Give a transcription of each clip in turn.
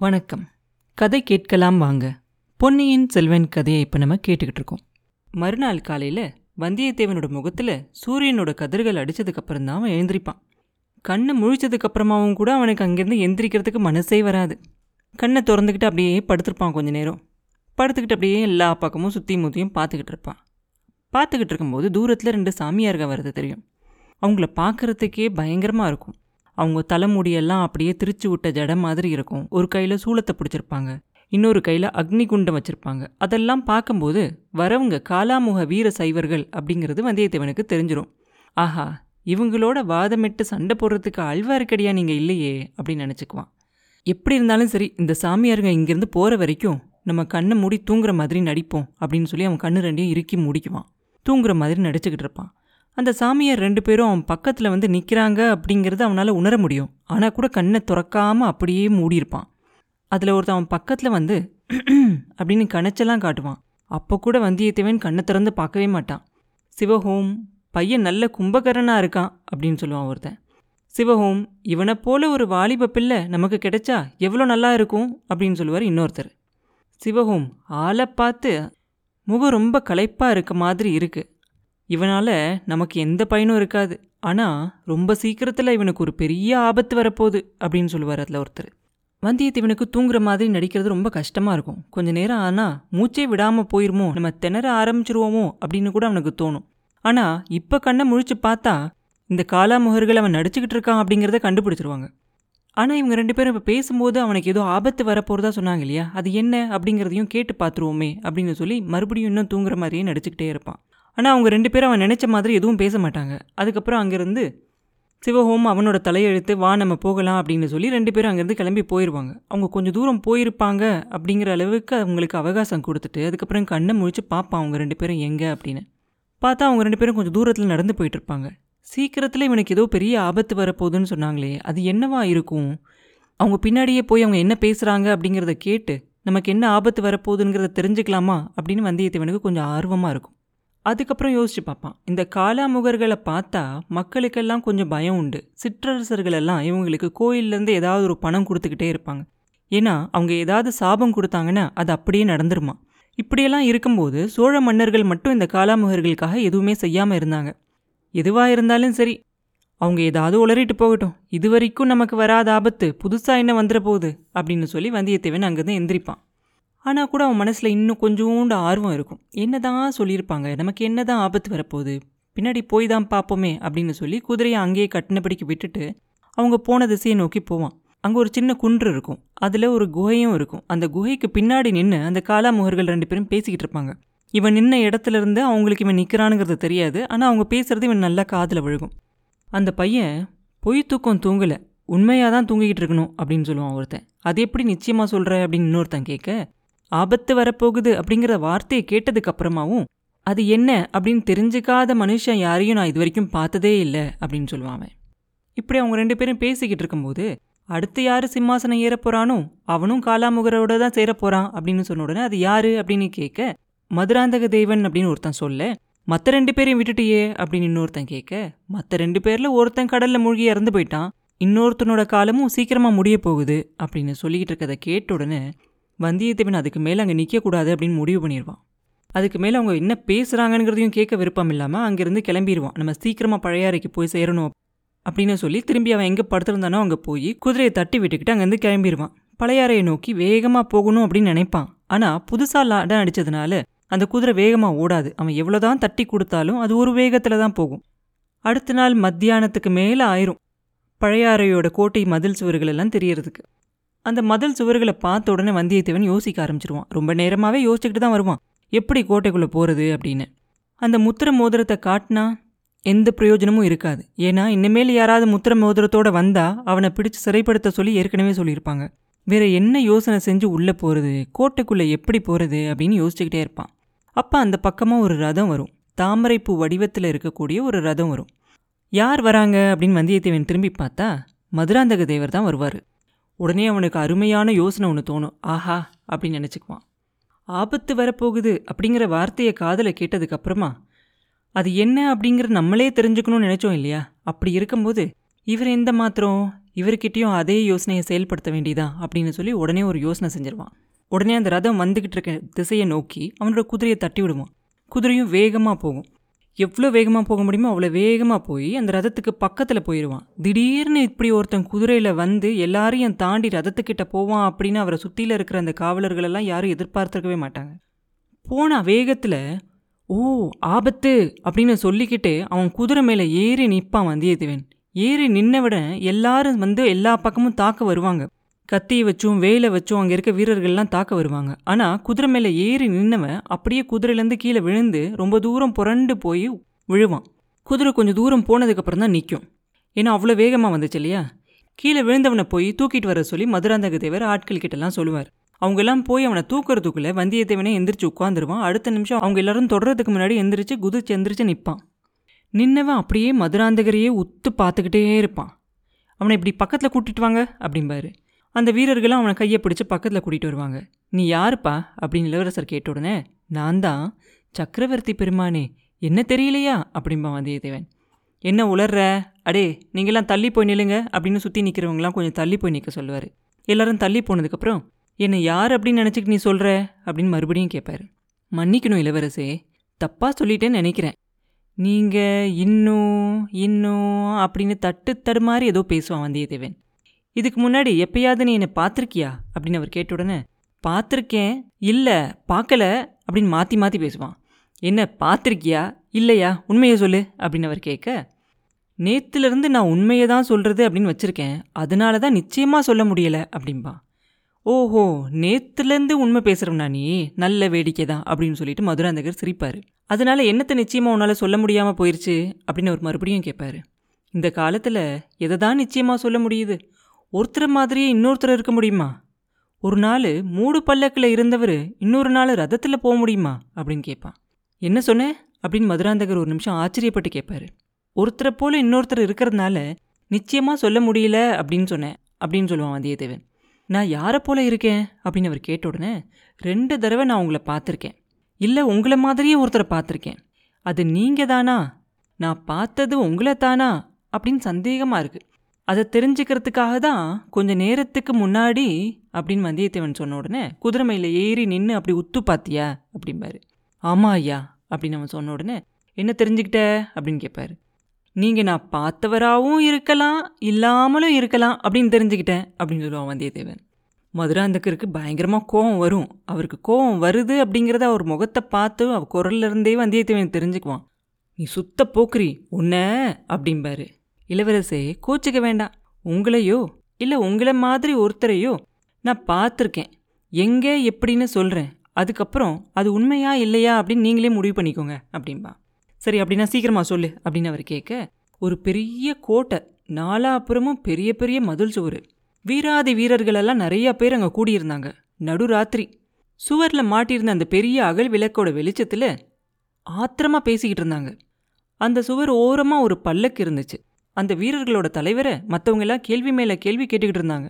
வணக்கம். கதை கேட்கலாம் வாங்க. பொன்னியின் செல்வன் கதையை இப்போ நம்ம கேட்டுக்கிட்டு இருக்கோம். மறுநாள் காலையில் வந்தியத்தேவனோட முகத்தில் சூரியனோட கதிர்கள் அடித்ததுக்கப்புறம் தான் அவன் எழுந்திரிப்பான். கண்ணை முழிச்சதுக்கப்புறமாவும் கூட அவனுக்கு அங்கேருந்து எந்திரிக்கிறதுக்கு மனசே வராது. கண்ணை திறந்துக்கிட்டு அப்படியே படுத்திருப்பான் கொஞ்ச நேரம். படுத்துக்கிட்டு அப்படியே எல்லா பக்கமும் சுற்றி முத்தியும் பார்த்துக்கிட்டு இருப்பான். பார்த்துக்கிட்டு இருக்கும்போது தூரத்தில் ரெண்டு சாமியார்கள் வர்றது தெரியும். அவங்கள பார்க்குறதுக்கே பயங்கரமாக இருக்கும். அவங்க தலைமுடியெல்லாம் அப்படியே திரிச்சு விட்ட ஜடம் மாதிரி இருக்கும். ஒரு கையில் சூளத்தை பிடிச்சிருப்பாங்க. இன்னொரு கையில் அக்னி குண்டம் வச்சுருப்பாங்க. அதெல்லாம் பார்க்கும்போது வரவங்க காலாமுக வீர சைவர்கள் அப்படிங்கிறது வந்தியத்தேவனுக்கு தெரிஞ்சிடும் ஆஹா இவங்களோட வாதமிட்டு சண்டை போடுறதுக்கு அழ்வாருக்கடியா நீங்கள் இல்லையே அப்படின்னு நினச்சிக்குவான். எப்படி இருந்தாலும் சரி இந்த சாமியாருங்க இங்கேருந்து போகிற வரைக்கும் நம்ம கண்ணை மூடி தூங்குற மாதிரி நடிப்போம் அப்படின்னு சொல்லி அவன் கண்ணு ரெண்டையும் இறுக்கி முடிக்குவான். தூங்குற மாதிரி நடிச்சுக்கிட்டு இருப்பான். அந்த சாமியார் ரெண்டு பேரும் அவன் பக்கத்தில் வந்து நிற்கிறாங்க அப்படிங்கிறது அவனால் உணர முடியும். ஆனால் கூட கண்ணை துறக்காமல் அப்படியே மூடியிருப்பான். அதில் ஒருத்தன் அவன் பக்கத்தில் வந்து அப்படின்னு கணச்செல்லாம் காட்டுவான். அப்போ கூட வந்தியத்தேவன் கண்ணை திறந்து பார்க்கவே மாட்டான். சிவஹோம் பையன் நல்ல கும்பகரனாக இருக்கான் அப்படின்னு சொல்லுவான் ஒருத்தன். சிவஹோம் இவனை போல ஒரு வாலிப பிள்ளை நமக்கு கிடைச்சா எவ்வளோ நல்லா இருக்கும் அப்படின்னு சொல்லுவார் இன்னொருத்தர். சிவஹோம் ஆளை பார்த்து முகம் ரொம்ப களைப்பாக இருக்க மாதிரி இருக்குது இவனால் நமக்கு எந்த பயனும் இருக்காது. ஆனால் ரொம்ப சீக்கிரத்தில் இவனுக்கு ஒரு பெரிய ஆபத்து வரப்போகுது அப்படின்னு சொல்லுவார் அதில் ஒருத்தர். வந்தியத்தேவனுக்கு தூங்குற மாதிரி நடிக்கிறது ரொம்ப கஷ்டமாக இருக்கும். கொஞ்ச நேரம் ஆனால் மூச்சே விடாமல் போயிருமோ நம்ம திணற ஆரம்பிச்சிருவோமோ அப்படின்னு கூட அவனுக்கு தோணும். ஆனால் இப்போ கண்ணை முழிச்சு பார்த்தா இந்த காலாமுகர்கள் அவன் நடிச்சுக்கிட்டு இருக்கான் அப்படிங்கிறத கண்டுபிடிச்சிருவாங்க. ஆனால் இவங்க ரெண்டு பேரும் இப்போ பேசும்போது அவனுக்கு ஏதோ ஆபத்து வரப்போகிறதா சொன்னாங்க இல்லையா? அது என்ன அப்படிங்கிறதையும் கேட்டு பார்த்துருவோமே அப்படின்னு சொல்லி மறுபடியும் இன்னும் தூங்குற மாதிரியே நடிச்சுக்கிட்டே இருப்பான். ஆனால் அவங்க ரெண்டு பேரும் அவன் நினச்ச மாதிரி எதுவும் பேச மாட்டாங்க. அதுக்கப்புறம் அங்கேருந்து சிவஹோம் அவனோட தலையெழுத்து வா நம்ம போகலாம் அப்படின்னு சொல்லி ரெண்டு பேரும் அங்கேருந்து கிளம்பி போயிடுவாங்க அவங்க கொஞ்சம் தூரம் போயிருப்பாங்க அப்படிங்கிற அளவுக்கு அவங்களுக்கு அவகாசம் கொடுத்துட்டு அதுக்கப்புறம் கண்ணை முழிச்சு பார்ப்பான் அவங்க ரெண்டு பேரும் எங்கே அப்படின்னு. பார்த்தா அவங்க ரெண்டு பேரும் கொஞ்சம் தூரத்தில் நடந்து போயிட்டு இருப்பாங்க. சீக்கிரத்தில் இவனுக்கு ஏதோ பெரிய ஆபத்து வரப்போகுதுன்னு சொன்னாங்களே அது என்னவா இருக்கும்? அவங்க பின்னாடியே போய் அவங்க என்ன பேசுகிறாங்க அப்படிங்கிறத கேட்டு நமக்கு என்ன ஆபத்து வரப்போகுதுங்கிறத தெரிஞ்சுக்கலாமா? அப்படின்னு வந்தியத்தேவனுக்கு கொஞ்சம் ஆர்வமாக இருக்கும். அதுக்கப்புறம் யோசிச்சு பார்ப்பான். இந்த காலாமுகர்களை பார்த்தா மக்களுக்கெல்லாம் கொஞ்சம் பயம் உண்டு. சிற்றரசர்களெல்லாம் இவங்களுக்கு கோயிலேருந்து ஏதாவது ஒரு பணம் கொடுத்துக்கிட்டே இருப்பாங்க. ஏன்னா அவங்க ஏதாவது சாபம் கொடுத்தாங்கன்னா அது அப்படியே நடந்துருமா? இப்படியெல்லாம் இருக்கும்போது சோழ மன்னர்கள் மட்டும் இந்த காலாமுகர்களுக்காக எதுவுமே செய்யாமல் இருந்தாங்க. எதுவாக இருந்தாலும் சரி அவங்க ஏதாவது உளறிட்டு போகட்டும். இது வரைக்கும் நமக்கு வராத ஆபத்து புதுசாக என்ன வந்துட போகுது அப்படின்னு சொல்லி வந்தியத்தேவன் அங்கேருந்து எந்திரிப்பான். ஆனால் கூட அவன் மனசில் இன்னும் கொஞ்சோண்டு ஆர்வம் இருக்கும். என்ன தான் சொல்லியிருப்பாங்க? நமக்கு என்ன தான் ஆபத்து வரப்போகுது? பின்னாடி போய் தான் பார்ப்போமே அப்படின்னு சொல்லி குதிரையை அங்கேயே கட்டினபடிக்கு விட்டுட்டு அவங்க போன திசையை நோக்கி போவான். அங்கே ஒரு சின்ன குன்று இருக்கும். அதில் ஒரு குகையும் இருக்கும். அந்த குகைக்கு பின்னாடி நின்று அந்த காலாமுகர்கள் ரெண்டு பேரும் பேசிக்கிட்டு இருப்பாங்க. இவன் நின்ன இடத்துல இருந்து அவங்களுக்கு இவன் நிற்கிறானுங்கிறது தெரியாது. ஆனால் அவங்க பேசுகிறது இவன் நல்லா காதில் விழுகும். அந்த பையன் பொய் தூக்கம் தூங்கலை. உண்மையாக தான் தூங்கிக்கிட்டு இருக்கணும் அப்படின்னு சொல்லுவான் ஒருத்தன். அது எப்படி நிச்சயமாக சொல்கிற அப்படின்னு இன்னொருத்தன் கேட்க ஆபத்து வரப்போகுது அப்படிங்கிற வார்த்தையை கேட்டதுக்கு அப்புறமாவும் அது என்ன? அப்படின்னு தெரிஞ்சுக்காத மனுஷன் யாரையும் நான் இது வரைக்கும் பார்த்ததே இல்லை அப்படின்னு சொல்லுவான் அவன். இப்படி அவங்க ரெண்டு பேரும் பேசிக்கிட்டு இருக்கும்போது அடுத்து யார் சிம்மாசனம் ஏற போறானோ அவனும் காலாமுகரோட தான் சேர போறான் அப்படின்னு சொன்ன உடனே அது யாரு? அப்படின்னு கேட்க மதுராந்தக தேவன் அப்படின்னு ஒருத்தன் சொல்ல மற்ற ரெண்டு பேரையும் விட்டுட்டியே அப்படின்னு இன்னொருத்தன் கேட்க மற்ற ரெண்டு பேரில் ஒருத்தன் கடலில் மூழ்கி இறந்து போயிட்டான். இன்னொருத்தனோட காலமும் சீக்கிரமாக முடிய போகுது அப்படின்னு சொல்லிக்கிட்டு இருக்கதை கேட்ட உடனே வந்தியத்தேவன் அதுக்கு மேலே அங்கே நிற்கக்கூடாது அப்படின்னு முடிவு பண்ணிடுவான் அதுக்கு மேலே அவங்க என்ன பேசுகிறாங்கங்கிறதையும் கேட்க விருப்பம் இல்லாமல் அங்கேருந்து கிளம்பிடுவான் நம்ம சீக்கிரமாக பழையாறைக்கு போய் சேரணும் அப்படின்னு சொல்லி திரும்பி அவன் எங்கே படுத்திருந்தானோ அங்கே போய் குதிரையை தட்டி விட்டுக்கிட்டு அங்கேருந்து கிளம்பிடுவான் பழையாறையை நோக்கி வேகமாக போகணும் அப்படின்னு நினைப்பான். ஆனால் புதுசாக லாடம் அடித்ததுனால அந்த குதிரை வேகமாக ஓடாது. அவன் எவ்வளோதான் தட்டி கொடுத்தாலும் அது ஒரு வேகத்தில் தான் போகும். அடுத்த நாள் மத்தியானத்துக்கு மேலே ஆயிரும். பழையாறையோட கோட்டை மதில் சுவர்கள் எல்லாம் தெரியறதுக்கு. அந்த மதில் சுவர்களை பார்த்த உடனே வந்தியத்தேவன் யோசிக்க ஆரம்பிச்சிருவான். ரொம்ப நேரமாகவே யோசிச்சுக்கிட்டு தான் வருவான். எப்படி கோட்டைக்குள்ளே போகிறது அப்படின்னு. அந்த முத்திர மோதிரத்தை காட்டினா எந்த பிரயோஜனமும் இருக்காது. ஏன்னா இனிமேல் யாராவது முத்திர மோதிரத்தோட வந்தால் அவனை பிடிச்சு சிறைப்படுத்த சொல்லி ஏற்கனவே சொல்லியிருப்பாங்க. வேற என்ன யோசனை செஞ்சு உள்ளே போகிறது கோட்டைக்குள்ளே எப்படி போகிறது அப்படின்னு யோசிச்சுக்கிட்டே இருப்பான். அப்போ அந்த பக்கமாக ஒரு ரதம் வரும். தாமரைப்பூ வடிவத்தில் இருக்கக்கூடிய ஒரு ரதம் வரும். யார் வராங்க? அப்படின்னு வந்தியத்தேவன் திரும்பி பார்த்தா மதுராந்தக தேவர் தான் வருவார். உடனே அவனுக்கு அருமையான யோசனை ஒன்று தோணும். ஆஹா அப்படின்னு நினச்சிக்குவான். ஆபத்து வரப்போகுது அப்படிங்கிற வார்த்தையை காதில் கேட்டதுக்கப்புறமா அது என்ன அப்படிங்கிற நம்மளே தெரிஞ்சுக்கணும்னு நினச்சோம் இல்லையா? அப்படி இருக்கும்போது இவர் எந்த மாத்திரம்? இவர்கிட்டையும் அதே யோசனையை செயல்படுத்த வேண்டியதா? அப்படின்னு சொல்லி உடனே ஒரு யோசனை செஞ்சிருவான். உடனே அந்த ரதம் வந்துக்கிட்டு இருக்க திசையை நோக்கி அவனோட குதிரையை தட்டி விடுவான் குதிரையும் வேகமாக போகும். எவ்வளோ வேகமாக போக முடியுமோ அவ்வளோ வேகமாக போய் அந்த ரதத்துக்கு பக்கத்தில் போயிடுவான் திடீர்னு இப்படி ஒருத்தன் குதிரையில் வந்து எல்லாரையும் தாண்டி ரதத்துக்கிட்ட போவான் அப்படின்னு அவரை சுற்றியில் இருக்கிற அந்த காவலர்களெல்லாம் யாரும் எதிர்பார்த்துருக்கவே மாட்டாங்க. போன வேகத்தில் ஓ ஆபத்து அப்படின்னு சொல்லிக்கிட்டு அவன் குதிரை மேலே ஏறி நிற்பான் வந்தியத்தேவன். ஏறி நின்னவிட எல்லாரும் வந்து எல்லா பக்கமும் தாக்க வருவாங்க. கத்தியை வச்சும் வேலை வச்சும் அங்கே இருக்க வீரர்கள்லாம் தாக்க வருவாங்க. ஆனால் குதிரை மேலே ஏறி நின்னவன் அப்படியே குதிரையிலேருந்து கீழே விழுந்து ரொம்ப தூரம் புரண்டு போய் விழுவான். குதிரை கொஞ்சம் தூரம் போனதுக்கப்புறம் தான் நிற்கும் ஏன்னா அவ்வளோ வேகமாக வந்துச்சு இல்லையா? கீழே விழுந்தவனை போய் தூக்கிட்டு வர சொல்லி மதுராந்தக தேவர் ஆட்கள் கிட்டலாம் சொல்லுவார். அவங்க எல்லாம் போய் அவனை தூக்குறதுக்குள்ள வந்தியத்தேவனே எந்திரிச்சு உட்காந்துருவான் அடுத்த நிமிஷம் அவங்க எல்லாரும் தொடர்றதுக்கு முன்னாடி எந்திரிச்சு குதிச்சு எந்திரிச்சு நிற்பான் நின்னவன் அப்படியே மதுராந்தகரையே உத்து பார்த்துக்கிட்டே இருப்பான். அவனை இப்படி பக்கத்தில் கூட்டிட்டு வாங்க அப்படிம்பாரு. அந்த வீரர்களும் அவனை கையை பிடிச்சி பக்கத்தில் கூட்டிகிட்டு வருவாங்க. நீ யாருப்பா? அப்படின்னு இளவரசர் கேட்ட உடனே நான் தான். சக்கரவர்த்தி பெருமானே. என்ன தெரியலையா? அப்படிம்பா வந்தியத்தேவன். என்ன உளர்ற? அடே நீங்களாம் தள்ளி போய் நில்லுங்க அப்படின்னு சுற்றி நிற்கிறவங்களாம் கொஞ்சம் தள்ளி போய் நிற்க சொல்லுவார். எல்லாரும் தள்ளி போனதுக்கப்புறம் என்னை யார் அப்படின்னு நினச்சிட்டு நீ சொல்கிற அப்படின்னு மறுபடியும் கேட்பார் மன்னிக்கணும் இளவரசே. தப்பாக சொல்லிட்டேன்னு நினைக்கிறேன். நீங்கள் இன்னும் இன்னும் அப்படின்னு தட்டு தடுமாறி ஏதோ பேசுவான் வந்தியத்தேவன். இதுக்கு முன்னாடி எப்பயாவது நீ என்னை பார்த்துருக்கியா? அப்படின்னு அவர் கேட்ட உடனே பார்த்துருக்கேன் இல்லை பார்க்கல அப்படின்னு மாற்றி மாற்றி பேசுவான். என்ன பார்த்துருக்கியா? இல்லையா? உண்மையை சொல்லு அப்படின்னு அவர் கேட்க நேத்துலேருந்து நான் உண்மையை தான் சொல்கிறது அப்படின்னு வச்சுருக்கேன். அதனால தான் நிச்சயமாக சொல்ல முடியலை அப்படின்பா ஓஹோ நேத்துலேருந்து உண்மை பேசுகிறோம்னா நீ? நல்ல வேடிக்கை தான் அப்படின்னு சொல்லிட்டு மதுராந்தகர் சிரிப்பார். அதனால என்னத்தை நிச்சயமாக உன்னால் சொல்ல முடியாமல் போயிடுச்சு அப்படின்னு அவர் மறுபடியும் கேட்பார். இந்த காலத்தில் எதை தான் நிச்சயமாக சொல்ல முடியுது? ஒருத்தர் மாதிரியே இன்னொருத்தர் இருக்க முடியுமா? ஒரு நாள் மூடு பல்லக்கில் இருந்தவர் இன்னொரு நாள் ரதத்தில் போக முடியுமா? அப்படின்னு கேட்பான் என்ன சொன்னேன் அப்படின்னு மதுராந்தகர் ஒரு நிமிஷம் ஆச்சரியப்பட்டு கேட்பார் ஒருத்தரை போல இன்னொருத்தர் இருக்கிறதுனால நிச்சயமாக சொல்ல முடியல அப்படின்னு சொன்னேன். அப்படின்னு சொல்லுவான் வந்தியத்தேவன். நான் யாரை போல இருக்கேன்? அப்படின்னு அவர் கேட்ட உடனே ரெண்டு தடவை நான் உங்களை பார்த்துருக்கேன். இல்லை உங்களை மாதிரியே ஒருத்தரை பார்த்துருக்கேன். அது நீங்கள் தானா நான் பார்த்தது உங்களை தானா அப்படின்னு சந்தேகமாக இருக்குது அதை தெரிஞ்சுக்கிறதுக்காக தான் கொஞ்சம் நேரத்துக்கு முன்னாடி அப்படின்னு வந்தியத்தேவன் சொன்ன உடனே குதிரைமையில் ஏறி நின்று அப்படி உத்து பார்த்தியா? அப்படிம்பாரு. ஆமா ஐயா அப்படின்னு அவன் சொன்ன உடனே என்ன தெரிஞ்சுக்கிட்ட? அப்படின்னு கேட்பாரு நீங்கள் நான் பார்த்தவராகவும் இருக்கலாம் இல்லாமலும் இருக்கலாம் அப்படின்னு தெரிஞ்சுக்கிட்டேன் அப்படின்னு சொல்லுவான் வந்தியத்தேவன். மதுராந்தகருக்கு பயங்கரமாக கோவம் வரும். அவருக்கு கோவம் வருது அப்படிங்கிறத அவர் முகத்தை பார்த்து அவர் குரல்ல இருந்தே வந்தியத்தேவன் தெரிஞ்சுக்குவான். நீ சுத்த போக்குறி உன்ன அப்படிம்பாரு. இளவரசே கோச்சிக்க வேண்டாம். உங்களையோ இல்லை உங்களை மாதிரி ஒருத்தரையோ நான் பார்த்துருக்கேன். எங்கே எப்படின்னு சொல்கிறேன் அதுக்கப்புறம் அது உண்மையா இல்லையா அப்படின்னு நீங்களே முடிவு பண்ணிக்கோங்க அப்படின்பா சரி அப்படின்னா சீக்கிரமா சொல்லு அப்படின்னு அவர் கேட்க ஒரு பெரிய கோட்டை நாலாப்புறமும் பெரிய பெரிய மதில் சுவர். வீராதி வீரர்களெல்லாம் நிறைய பேர் அங்கே கூடியிருந்தாங்க. நடுராத்திரி. சுவரில் மாட்டியிருந்த அந்த பெரிய அகல் விளக்கோட வெளிச்சத்தில் ஆத்திரமா பேசிக்கிட்டு இருந்தாங்க. அந்த சுவர் ஓரமாக ஒரு பல்லக்கு இருந்துச்சு. அந்த வீரர்களோட தலைவரை மற்றவங்க எல்லாம் கேள்வி மேலே கேள்வி கேட்டுக்கிட்டு இருந்தாங்க.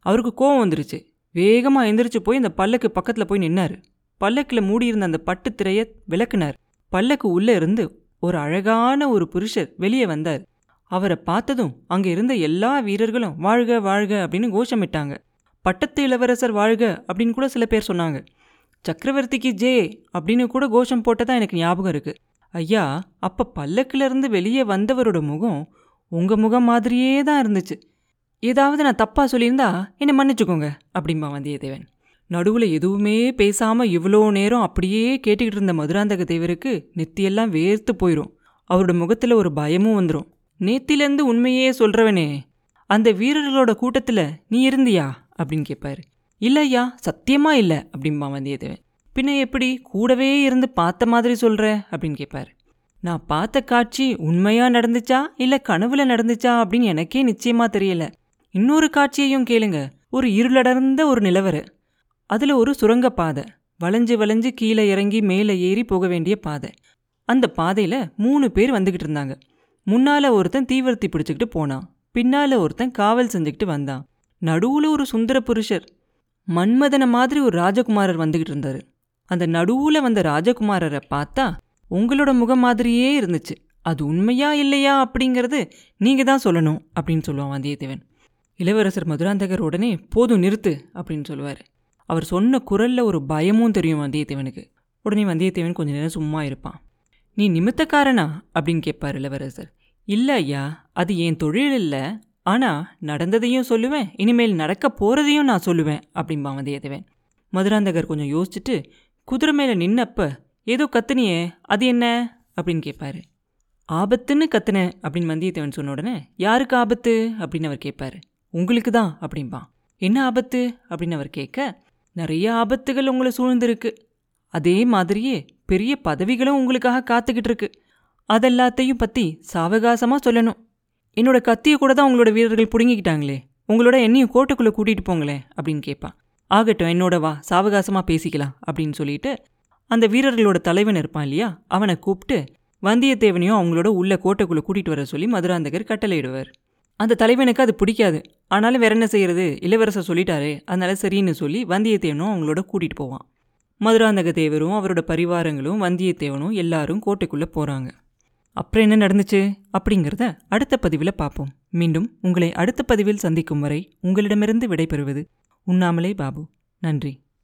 அவருக்கு கோவம் வந்துருச்சு. வேகமாக எந்திரிச்சு போய் அந்த பல்லக்கு பக்கத்தில் போய் நின்னார். பல்லக்கில் மூடியிருந்த அந்த பட்டு திரையை விளக்குனார். பல்லக்கு உள்ளே இருந்து ஒரு அழகான ஒரு புருஷர் வெளியே வந்தார். அவரை பார்த்ததும் அங்கே இருந்த எல்லா வீரர்களும் வாழ்க வாழ்க அப்படின்னு கோஷமிட்டாங்க. பட்டத்து இளவரசர் வாழ்க அப்படின்னு கூட சில பேர் சொன்னாங்க. சக்கரவர்த்திக்கு ஜே அப்படின்னு கூட கோஷம் போட்டதான் எனக்கு ஞாபகம் இருக்கு. ஐயா அப்போ பல்லக்கிலிருந்து வெளியே வந்தவரோட முகம் உங்கள் முகம் மாதிரியே தான் இருந்துச்சு. ஏதாவது நான் தப்பாக சொல்லியிருந்தா என்னை மன்னிச்சுக்கோங்க அப்படிம்பா வந்தியத்தேவன். நடுவில் எதுவுமே பேசாமல் இவ்வளோ நேரம் அப்படியே கேட்டுக்கிட்டு இருந்த மதுராந்தக தேவருக்கு நெத்தியெல்லாம் வேர்த்து போயிடும் அவரோட முகத்தில் ஒரு பயமும் வந்துடும் நேத்திலேருந்து உண்மையே சொல்கிறவனே அந்த வீரர்களோட கூட்டத்தில் நீ இருந்தியா? அப்படின்னு கேட்பாரு இல்லையா சத்தியமாக இல்லை அப்படிம்பா வந்தியத்தேவன். பின்ன எப்படி கூடவே இருந்து பார்த்த மாதிரி சொல்கிற அப்படின்னு கேட்பாரு நான் பார்த்த காட்சி உண்மையா நடந்துச்சா இல்ல கனவுல நடந்துச்சா அப்படின்னு எனக்கே நிச்சயமா தெரியல. இன்னொரு காட்சியையும் கேளுங்க. ஒரு இருளடர்ந்த ஒரு நிலவரு. அதுல ஒரு சுரங்கப்பாதை வளைஞ்சு வளைஞ்சு கீழே இறங்கி மேலே ஏறி போக வேண்டிய பாதை. அந்த பாதையில் மூணு பேர் வந்துக்கிட்டு இருந்தாங்க. முன்னால் ஒருத்தன் தீவிரத்தி பிடிச்சிக்கிட்டு போனான். பின்னால் ஒருத்தன் காவல் செஞ்சுக்கிட்டு வந்தான். நடுவில் ஒரு சுந்தர புருஷர். மன்மதனை மாதிரி ஒரு ராஜகுமாரர் வந்துக்கிட்டு இருந்தார். அந்த நடுவில் வந்த ராஜகுமாரரை பார்த்தா உங்களோட முகம் மாதிரியே இருந்துச்சு. அது உண்மையா இல்லையா அப்படிங்கிறது நீங்கள் தான் சொல்லணும் அப்படின்னு சொல்லுவான் வந்தியத்தேவன். இளவரசர் மதுராந்தகர் உடனே போதும் நிறுத்து அப்படின்னு சொல்லுவார். அவர் சொன்ன குரலில் ஒரு பயமும் தெரியும் வந்தியத்தேவனுக்கு. உடனே வந்தியத்தேவன் கொஞ்ச நேரம் சும்மா இருப்பான். நீ நிமித்தக்காரனா? அப்படின்னு கேட்பார் இளவரசர். இல்லை ஐயா அது என் தொழில் இல்லை. ஆனால் நடந்ததையும் சொல்லுவேன் இனிமேல் நடக்க போகிறதையும் நான் சொல்லுவேன் அப்படிம்பான் வந்தியத்தேவன். மதுராந்தகர் கொஞ்சம் யோசிச்சுட்டு குதிரை மேலே நின்னப்ப ஏதோ கத்துனியே அது என்ன? அப்படின்னு கேட்பாரு ஆபத்துன்னு கத்துனேன் அப்படின்னு வந்தியத்தேவன் சொன்ன உடனே யாருக்கு ஆபத்து? அப்படின்னு அவர் கேட்பாரு உங்களுக்கு தான் அப்படின்பான் என்ன ஆபத்து? அப்படின்னு அவர் கேட்க நிறைய ஆபத்துகள் உங்களை சூழ்ந்திருக்கு. அதே மாதிரியே பெரிய பதவிகளும் உங்களுக்காக காத்துக்கிட்டு இருக்கு. அதெல்லாத்தையும் பற்றி சாவகாசமாக சொல்லணும். என்னோட கத்தியை கூட தான் உங்களோட வீரர்கள் பிடுங்கிக்கிட்டாங்களே. உங்களோட என்னையும் கோட்டைக்குள்ளே கூட்டிகிட்டு போங்களேன் அப்படின்னு கேட்பான் ஆகட்டும் என்னோட வா சாவகாசமாக பேசிக்கலாம் அப்படின்னு சொல்லிட்டு அந்த வீரர்களோட தலைவன் இருப்பான் இல்லையா? அவனை கூப்பிட்டு வந்தியத்தேவனையும் அவங்களோட உள்ள கோட்டைக்குள்ளே கூட்டிகிட்டு வர சொல்லி மதுராந்தகர் கட்டளையிடுவார். அந்த தலைவனுக்கு அது பிடிக்காது. ஆனாலும் வேற என்ன செய்யறது? இளவரசர் சொல்லிட்டாரே. அதனால சரின்னு சொல்லி வந்தியத்தேவனும் அவங்களோட கூட்டிகிட்டு போவான். மதுராந்தக தேவரும் அவரோட பரிவாரங்களும் வந்தியத்தேவனும் எல்லாரும் கோட்டைக்குள்ளே போகிறாங்க அப்புறம் என்ன நடந்துச்சு? அப்படிங்கிறத அடுத்த பதிவில் பார்ப்போம். மீண்டும் உங்களை அடுத்த பதிவில் சந்திக்கும் வரை உங்களிடமிருந்து விடைபெறுவது உண்ணாமலே பாபு. நன்றி.